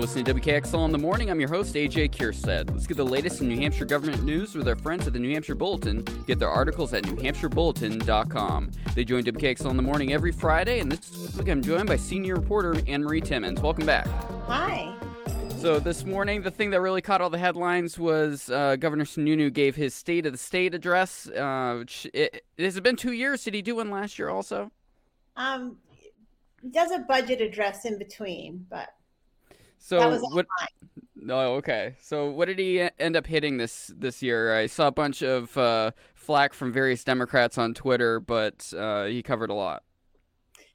You're listening to WKXL in the morning. I'm your host, AJ Kierstead. Let's get the latest in New Hampshire government news with our friends at the New Hampshire Bulletin. Get their articles at newhampshirebulletin.com. They join WKXL in the morning every Friday, and this week I'm joined by senior reporter Annmarie Timmins. Welcome back. Hi. So this morning, the thing that really caught all the headlines was uh, Governor Sununu gave his State of the State address. Uh, it, it, has it been two years? Did he do one last year also? Um, he does a budget address in between, but so what? No, oh, okay. So what did he end up hitting this this year? I saw a bunch of uh, flack from various Democrats on Twitter, but uh, he covered a lot.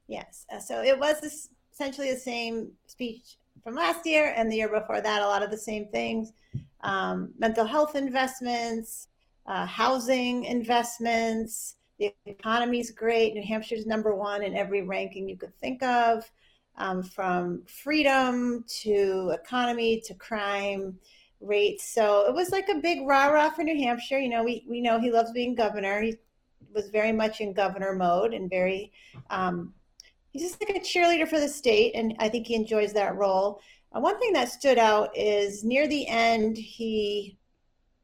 Yes. Uh, so it was this, essentially the same speech from last year and the year before that. A lot of the same things: um, mental health investments, uh, housing investments. The economy's great. New Hampshire's number one in every ranking you could think of um, from freedom to economy to crime rates. So it was like a big rah rah for New Hampshire. You know, we, we know he loves being governor. He was very much in governor mode and very, um, he's just like a cheerleader for the state. And I think he enjoys that role. Uh, one thing that stood out is near the end, he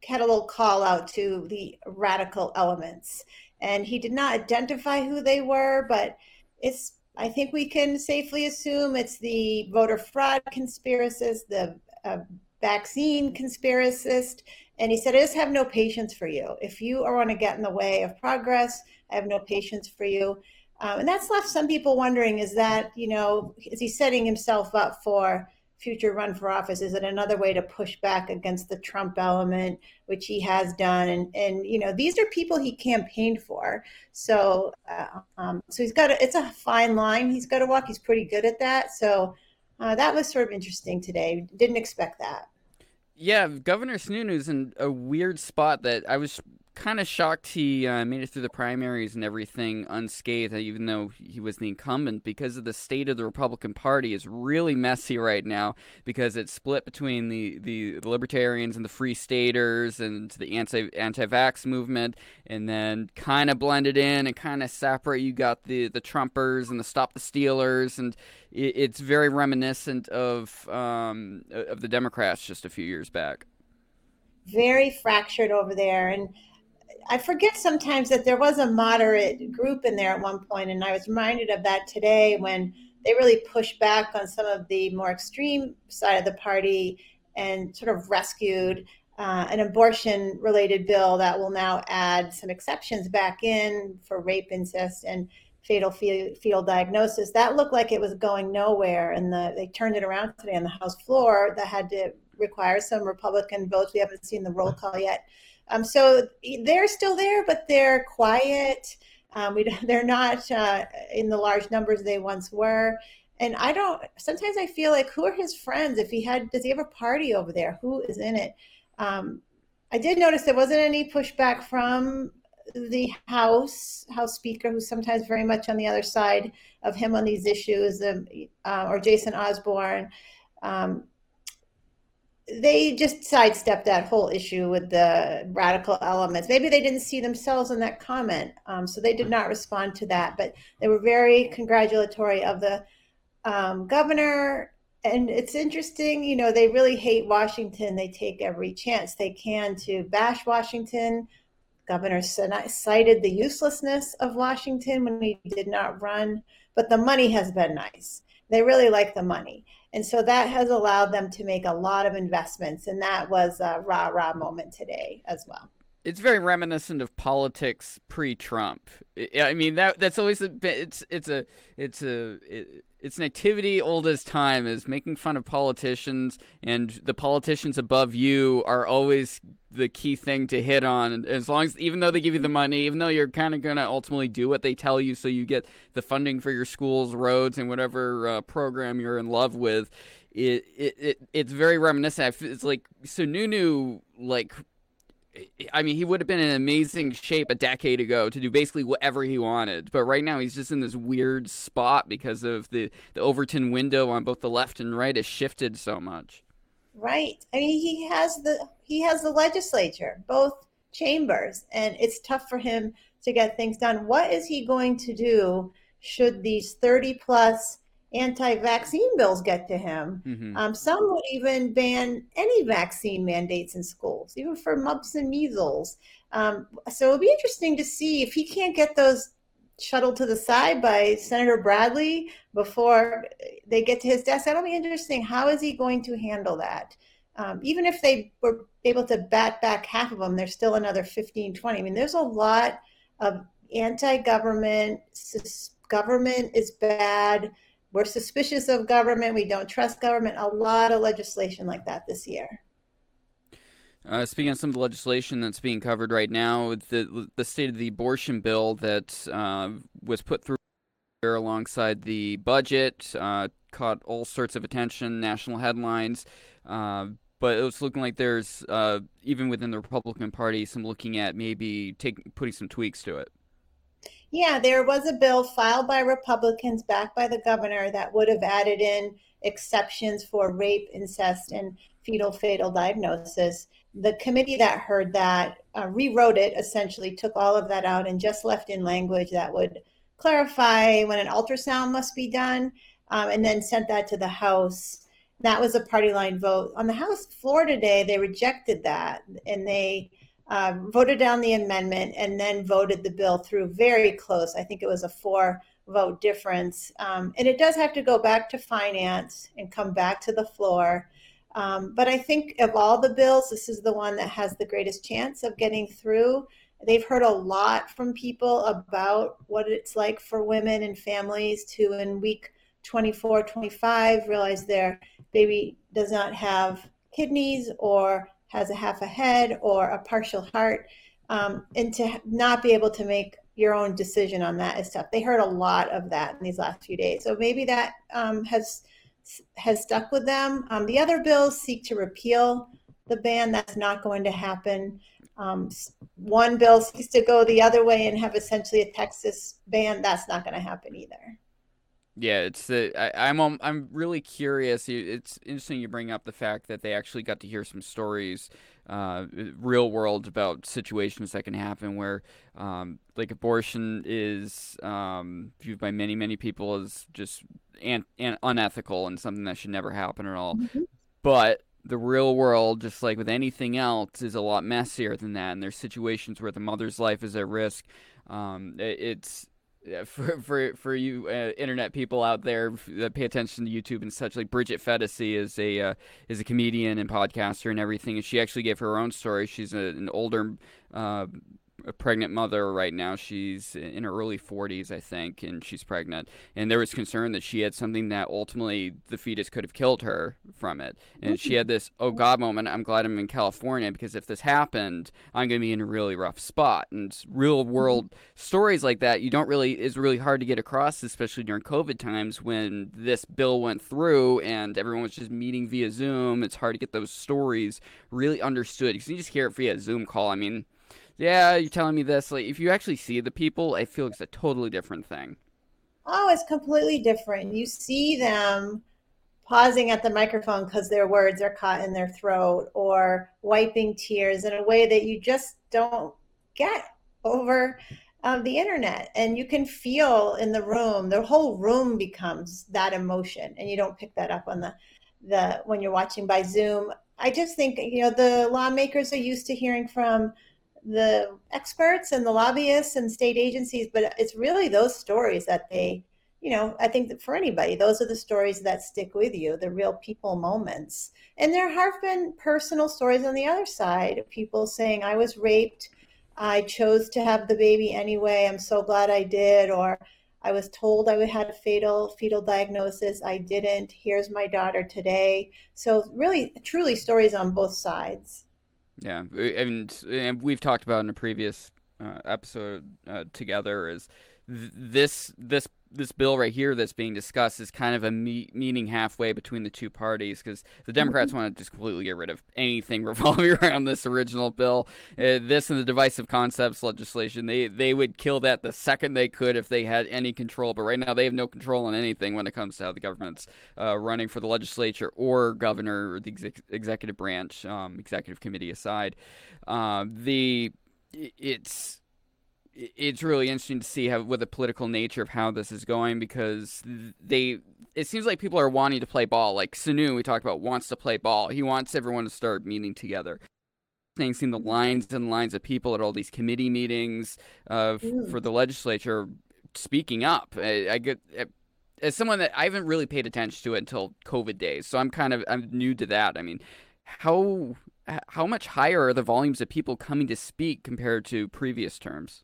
had a little call out to the radical elements. And he did not identify who they were, but it's I think we can safely assume it's the voter fraud conspiracist, the uh, vaccine conspiracist. And he said, I just have no patience for you. If you are want to get in the way of progress, I have no patience for you. Um, and that's left some people wondering is that, you know, is he setting himself up for future run for office? Is it another way to push back against the Trump element, which he has done? And and you know these are people he campaigned for, so uh, um, so he's got it's a fine line he's got to walk. He's pretty good at that. So uh, that was sort of interesting today. Didn't expect that. Yeah, Governor Sununu's in a weird spot that I was kind of shocked he uh, made it through the primaries and everything unscathed, even though he was the incumbent, because of the state of the Republican Party is really messy right now because it's split between the, the, libertarians and the free staters and the anti anti vax movement, and then kind of blended in and kind of separate. You got the the Trumpers and the Stop the Stealers, and it, it's very reminiscent of um, of the Democrats just a few years back. Very fractured over there, and I forget sometimes that there was a moderate group in there at one point, and I was reminded of that today when they really pushed back on some of the more extreme side of the party and sort of rescued uh, an abortion related bill that will now add some exceptions back in for rape, incest, and fatal fetal diagnosis. That looked like it was going nowhere, and the, they turned it around today on the House floor. That had to require some Republican votes. We haven't seen the roll call yet. Um, so they're still there, but they're quiet. Um, we, they're not uh, in the large numbers they once were. And I don't. Sometimes I feel like, who are his friends? If he had, does he have a party over there? Who is in it? Um, I did notice there wasn't any pushback from the House House Speaker, who's sometimes very much on the other side of him on these issues, um, uh, or Jason Osborne. Um, they just sidestepped that whole issue with the radical elements. Maybe they didn't see themselves in that comment, um, so they did not respond to that. But they were very congratulatory of the um, governor. And it's interesting, you know, they really hate Washington. They take every chance they can to bash Washington. Governor cited the uselessness of Washington when he did not run, but the money has been nice. They really like the money. And so that has allowed them to make a lot of investments. And that was a rah rah moment today as well. It's very reminiscent of politics pre-Trump. I mean that that's always a bit. It's it's a it's a it, it's an activity old as time is making fun of politicians and the politicians above you are always the key thing to hit on. As long as even though they give you the money even though you're kind of going to ultimately do what they tell you so you get the funding for your schools roads and whatever uh, program you're in love with it, it, it it's very reminiscent. It's like Sununu like I mean, he would have been in amazing shape a decade ago to do basically whatever he wanted. But right now, he's just in this weird spot because of the, the Overton window on both the left and right has shifted so much. Right. I mean, he has the he has the legislature, both chambers, and it's tough for him to get things done. What is he going to do should these thirty plus anti-vaccine bills get to him. Mm-hmm. Um, some would even ban any vaccine mandates in schools, even for mumps and measles. Um, so it'll be interesting to see if he can't get those shuttled to the side by Senator Bradley before they get to his desk. That'll be interesting. How is he going to handle that? Um, even if they were able to bat back half of them, there's still another 15, 20. I mean, there's a lot of anti-government, government is bad. We're suspicious of government. We don't trust government. A lot of legislation like that this year. Uh, speaking of some of the legislation that's being covered right now, the the state of the abortion bill that uh, was put through alongside the budget uh, caught all sorts of attention, national headlines. Uh, but it was looking like there's uh, even within the Republican Party some looking at maybe take, putting some tweaks to it. Yeah, there was a bill filed by Republicans, backed by the governor, that would have added in exceptions for rape, incest, and fetal fatal diagnosis. The committee that heard that uh, rewrote it, essentially took all of that out and just left in language that would clarify when an ultrasound must be done, um, and then sent that to the House. That was a party line vote. On the House floor today, they rejected that and they uh, voted down the amendment and then voted the bill through very close. I think it was a four vote difference. Um, and it does have to go back to finance and come back to the floor. Um, but I think of all the bills, this is the one that has the greatest chance of getting through. They've heard a lot from people about what it's like for women and families to, in week 24, 25, realize their baby does not have kidneys or has a half a head or a partial heart. Um, and to not be able to make your own decision on that is tough. They heard a lot of that in these last few days. So maybe that um, has has stuck with them. Um, the other bills seek to repeal the ban. That's not going to happen. Um, one bill seeks to go the other way and have essentially a Texas ban. That's not going to happen either. Yeah, it's the I, am I'm, I'm really curious. It's interesting you bring up the fact that they actually got to hear some stories, uh, real world about situations that can happen where, um, like abortion is um, viewed by many many people as just an, an unethical and something that should never happen at all. Mm-hmm. But the real world, just like with anything else, is a lot messier than that. And there's situations where the mother's life is at risk. Um, it, it's for for for you uh, internet people out there that pay attention to YouTube and such, like Bridget Phetasy is a uh, is a comedian and podcaster and everything, and she actually gave her own story. She's a, an older uh, a pregnant mother right now. She's in her early 40s, I think, and she's pregnant. And there was concern that she had something that ultimately the fetus could have killed her from it. And she had this, oh God moment. I'm glad I'm in California because if this happened, I'm going to be in a really rough spot. And real mm-hmm. world stories like that, you don't really, is really hard to get across, especially during COVID times when this bill went through and everyone was just meeting via Zoom. It's hard to get those stories really understood because you just hear it via a Zoom call. I mean, yeah, you're telling me this. Like, if you actually see the people, I feel like it's a totally different thing. Oh, it's completely different. You see them pausing at the microphone because their words are caught in their throat or wiping tears in a way that you just don't get over um, the internet. And you can feel in the room, the whole room becomes that emotion, and you don't pick that up on the the when you're watching by Zoom. I just think you know the lawmakers are used to hearing from the experts and the lobbyists and state agencies, but it's really those stories that they, you know, I think that for anybody, those are the stories that stick with you, the real people moments. And there have been personal stories on the other side, people saying, I was raped, I chose to have the baby anyway, I'm so glad I did, or I was told I have a fatal fetal diagnosis, I didn't, here's my daughter today. So really, truly stories on both sides. Yeah, and, and we've talked about in a previous uh, episode uh, together is th- this this this bill right here that's being discussed is kind of a me- meeting halfway between the two parties because the Democrats mm-hmm. want to just completely get rid of anything revolving around this original bill. Uh, this and the divisive concepts legislation, they they would kill that the second they could if they had any control. But right now they have no control on anything when it comes to how the government's uh, running for the legislature or governor or the exec- executive branch, um, executive committee aside. Uh, the it's it's really interesting to see how with the political nature of how this is going because they it seems like people are wanting to play ball. Like Sununu, we talked about, wants to play ball. He wants everyone to start meeting together. Seeing the lines and lines of people at all these committee meetings uh, for the legislature speaking up. I, I get as someone that I haven't really paid attention to it until COVID days, so I'm kind of I'm new to that. I mean, how how much higher are the volumes of people coming to speak compared to previous terms?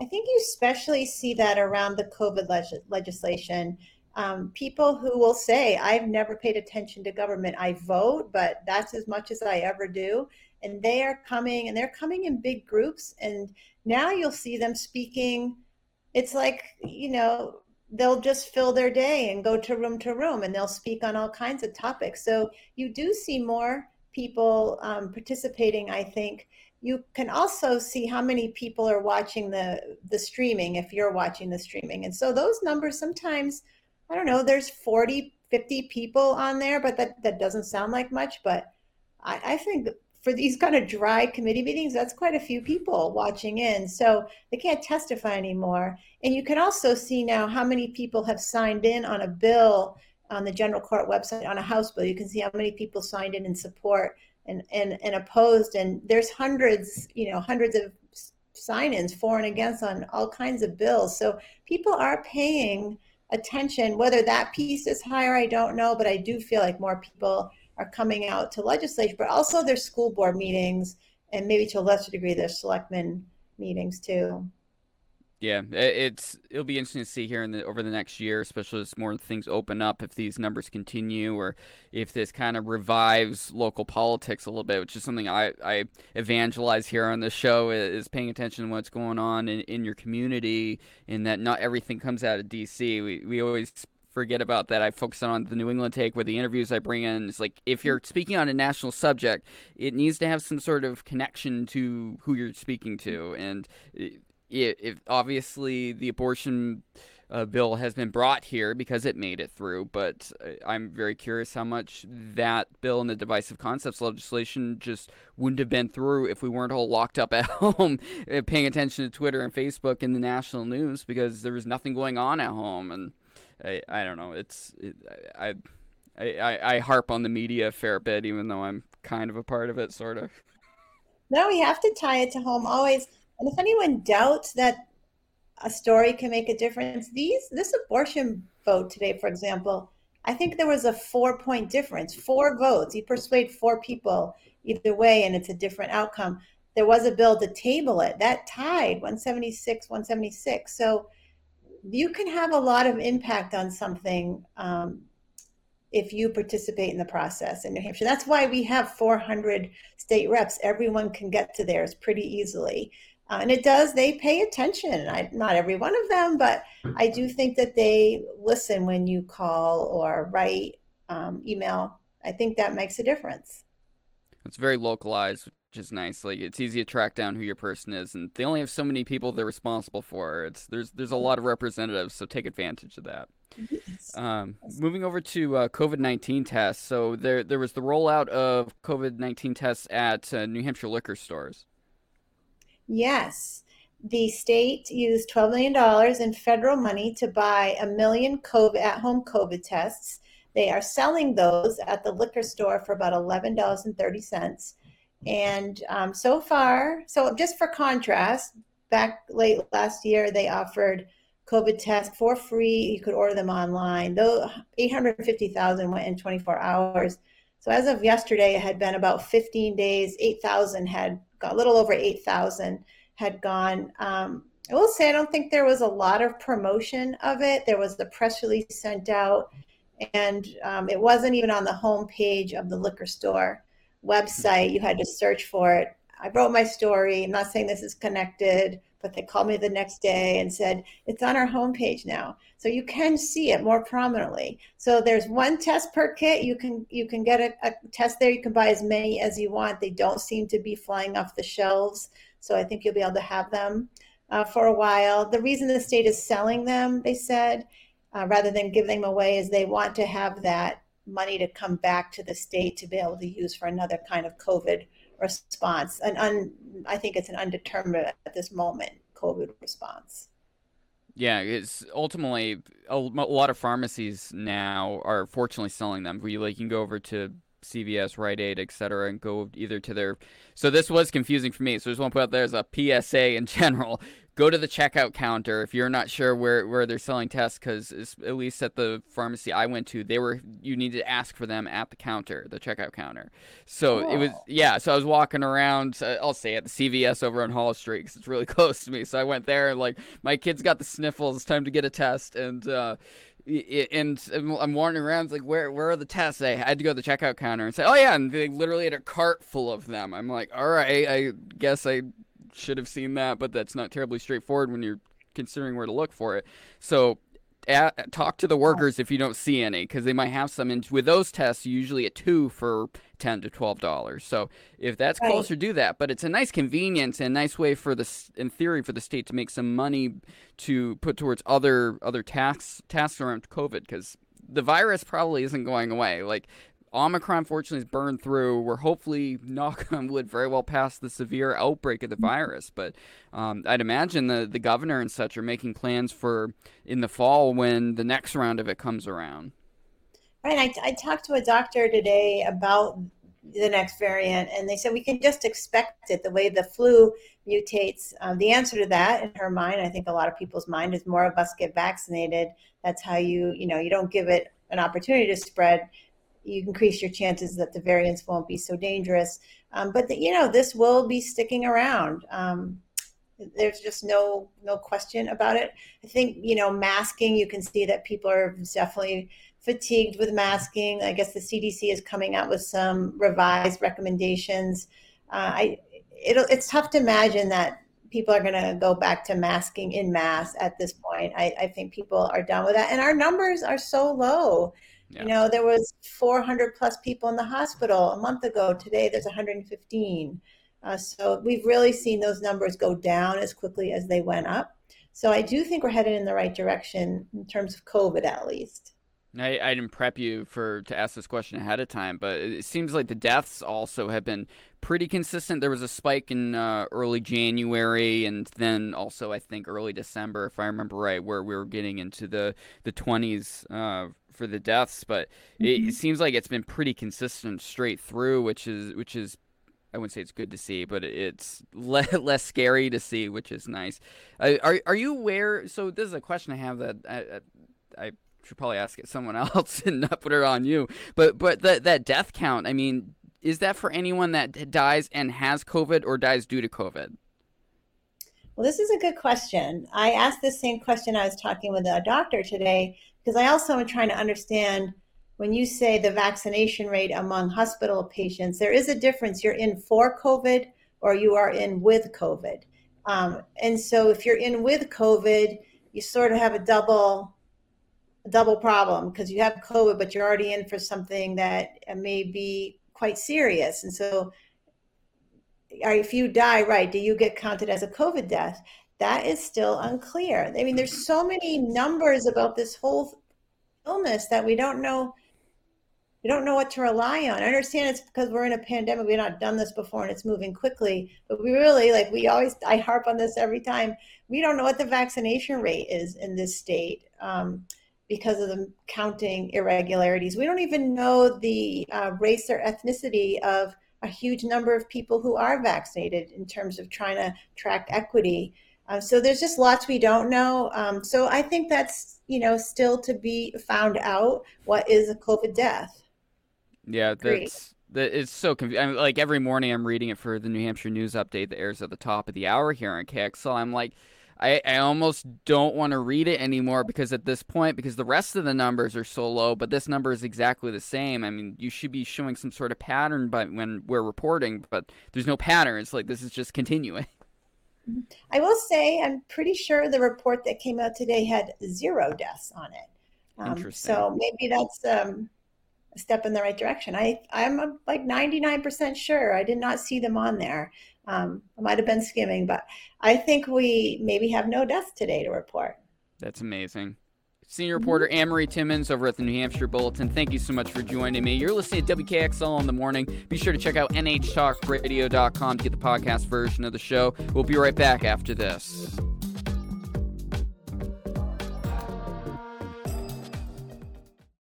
I think you especially see that around the COVID leg- legislation. Um, people who will say, I've never paid attention to government. I vote, but that's as much as I ever do. And they are coming and they're coming in big groups. And now you'll see them speaking. It's like, you know, they'll just fill their day and go to room to room and they'll speak on all kinds of topics. So you do see more people um, participating, I think. You can also see how many people are watching the the streaming if you're watching the streaming. And so those numbers sometimes, I don't know, there's 40, 50 people on there, but that, that doesn't sound like much. But I, I think for these kind of dry committee meetings, that's quite a few people watching in. So they can't testify anymore. And you can also see now how many people have signed in on a bill on the general court website on a House bill. You can see how many people signed in in support and, and, and opposed. And there's hundreds, you know, hundreds of sign-ins for and against on all kinds of bills. So people are paying attention. Whether that piece is higher, I don't know, but I do feel like more people are coming out to legislature, but also their school board meetings and maybe to a lesser degree their selectmen meetings too. Yeah, it's it'll be interesting to see here in the over the next year, especially as more things open up, if these numbers continue, or if this kind of revives local politics a little bit, which is something I, I evangelize here on the show is paying attention to what's going on in, in your community, in that not everything comes out of D.C. We we always forget about that. I focus on the New England take where the interviews I bring in is like if you're speaking on a national subject, it needs to have some sort of connection to who you're speaking to. And it, it, obviously the abortion uh, bill has been brought here because it made it through, but uh, I'm very curious how much that bill and the divisive concepts legislation just wouldn't have been through if we weren't all locked up at home uh, paying attention to Twitter and Facebook and the national news because there was nothing going on at home and I, I don't know. It's it, I, I I harp on the media a fair bit, even though I'm kind of a part of it, sort of. No, we have to tie it to home always. And if anyone doubts that a story can make a difference, these this abortion vote today, for example, I think there was a four point difference, four votes. You persuade four people either way, and it's a different outcome. There was a bill to table it that tied 176, 176. So you can have a lot of impact on something um, if you participate in the process in New Hampshire. That's why we have 400 state reps. Everyone can get to theirs pretty easily. Uh, and it does, they pay attention. I, not every one of them, but I do think that they listen when you call or write, um, email. I think that makes a difference. It's very localized, which is nice. Like it's easy to track down who your person is, and they only have so many people they're responsible for. It's there's there's a lot of representatives, so take advantage of that. Yes. Um, moving over to uh, COVID nineteen tests. So there there was the rollout of COVID nineteen tests at uh, New Hampshire liquor stores. Yes. The state used $12 million in federal money to buy a million COVID, at home COVID tests. They are selling those at the liquor store for about $11.30. And um, so far, so just for contrast, back late last year, they offered COVID tests for free. You could order them online. Though 850,000 went in 24 hours. So as of yesterday, it had been about 15 days. 8,000 had a little over 8,000 had gone. Um, I will say I don't think there was a lot of promotion of it. There was the press release sent out, and um, it wasn't even on the home page of the liquor store website. You had to search for it. I wrote my story. I'm not saying this is connected, but they called me the next day and said it's on our homepage now, so you can see it more prominently. So there's one test per kit. You can you can get a, a test there. You can buy as many as you want. They don't seem to be flying off the shelves, so I think you'll be able to have them uh, for a while. The reason the state is selling them, they said, uh, rather than giving them away, is they want to have that money to come back to the state to be able to use for another kind of COVID response. And un, I think it's an undetermined at this moment COVID response. Yeah, it's ultimately a, a lot of pharmacies now are fortunately selling them. Where you like you can go over to CVS, Rite Aid, etc., and go either to their. So this was confusing for me. So I just want to put out there as a PSA in general go to the checkout counter if you're not sure where, where they're selling tests because at least at the pharmacy i went to they were you needed to ask for them at the counter the checkout counter so it was yeah so i was walking around uh, i'll say at the cvs over on hall street because it's really close to me so i went there and like my kids got the sniffles it's time to get a test and uh, and I'm wandering around, like, where where are the tests? I had to go to the checkout counter and say, oh yeah, and they literally had a cart full of them. I'm like, all right, I guess I should have seen that, but that's not terribly straightforward when you're considering where to look for it. So at, talk to the oh. workers if you don't see any because they might have some and with those tests usually at two for 10 to 12 dollars. So if that's right. closer do that. But it's a nice convenience and a nice way for the in theory for the state to make some money to put towards other other tasks tasks around covid because the virus probably isn't going away. Like Omicron, fortunately, is burned through. We're hopefully, knock on wood, very well past the severe outbreak of the mm-hmm. virus. But um, I'd imagine the, the governor and such are making plans for in the fall when the next round of it comes around. Right. I, I talked to a doctor today about the next variant, and they said we can just expect it the way the flu mutates. Um, the answer to that, in her mind, I think a lot of people's mind is more of us get vaccinated. That's how you, you know, you don't give it an opportunity to spread you increase your chances that the variants won't be so dangerous. Um, but the, you know, this will be sticking around. Um, there's just no no question about it. I think you know masking. You can see that people are definitely fatigued with masking. I guess the CDC is coming out with some revised recommendations. Uh, I it's tough to imagine that people are going to go back to masking in mass at this point. I, I think people are done with that, and our numbers are so low. Yeah. You know, there was 400 plus people in the hospital a month ago. Today, there's 115. Uh, so we've really seen those numbers go down as quickly as they went up. So I do think we're headed in the right direction in terms of COVID, at least. I, I didn't prep you for to ask this question ahead of time, but it seems like the deaths also have been pretty consistent. There was a spike in uh, early January, and then also I think early December, if I remember right, where we were getting into the the twenties uh, for the deaths, but mm-hmm. it, seems like it's been pretty consistent straight through, which is which is I wouldn't say it's good to see, but it's le- less scary to see, which is nice. Uh, are are you aware? So this is a question I have that I, I should probably ask it someone else and not put it on you. But but that that death count, I mean, is that for anyone that dies and has COVID or dies due to COVID? Well, this is a good question. I asked this same question. I was talking with a doctor today because I also am trying to understand when you say the vaccination rate among hospital patients, there is a difference. You're in for COVID or you are in with COVID. Um, and so if you're in with COVID, you sort of have a double a double problem because you have COVID, but you're already in for something that may be quite serious. And so if you die, right, do you get counted as a COVID death? That is still unclear. I mean, there's so many numbers about this whole illness that we don't know. We don't know what to rely on. I understand it's because we're in a pandemic. We've not done this before, and it's moving quickly. But we really, like, we always. I harp on this every time. We don't know what the vaccination rate is in this state um, because of the counting irregularities. We don't even know the uh, race or ethnicity of a huge number of people who are vaccinated in terms of trying to track equity. Uh, so there's just lots we don't know. Um, so I think that's you know still to be found out. What is a COVID death? Yeah, that's that. It's so confusing. Mean, like every morning, I'm reading it for the New Hampshire News Update that airs at the top of the hour here on KXL. I'm like. I, I almost don't want to read it anymore because at this point, because the rest of the numbers are so low, but this number is exactly the same. I mean, you should be showing some sort of pattern by when we're reporting, but there's no pattern. It's like this is just continuing. I will say, I'm pretty sure the report that came out today had zero deaths on it. Um, so maybe that's um, a step in the right direction. I, I'm like 99% sure. I did not see them on there. Um, I might have been skimming, but I think we maybe have no deaths today to report. That's amazing. Senior reporter Marie Timmins over at the New Hampshire Bulletin. Thank you so much for joining me. You're listening to WKXL in the morning. Be sure to check out nhtalkradio.com to get the podcast version of the show. We'll be right back after this.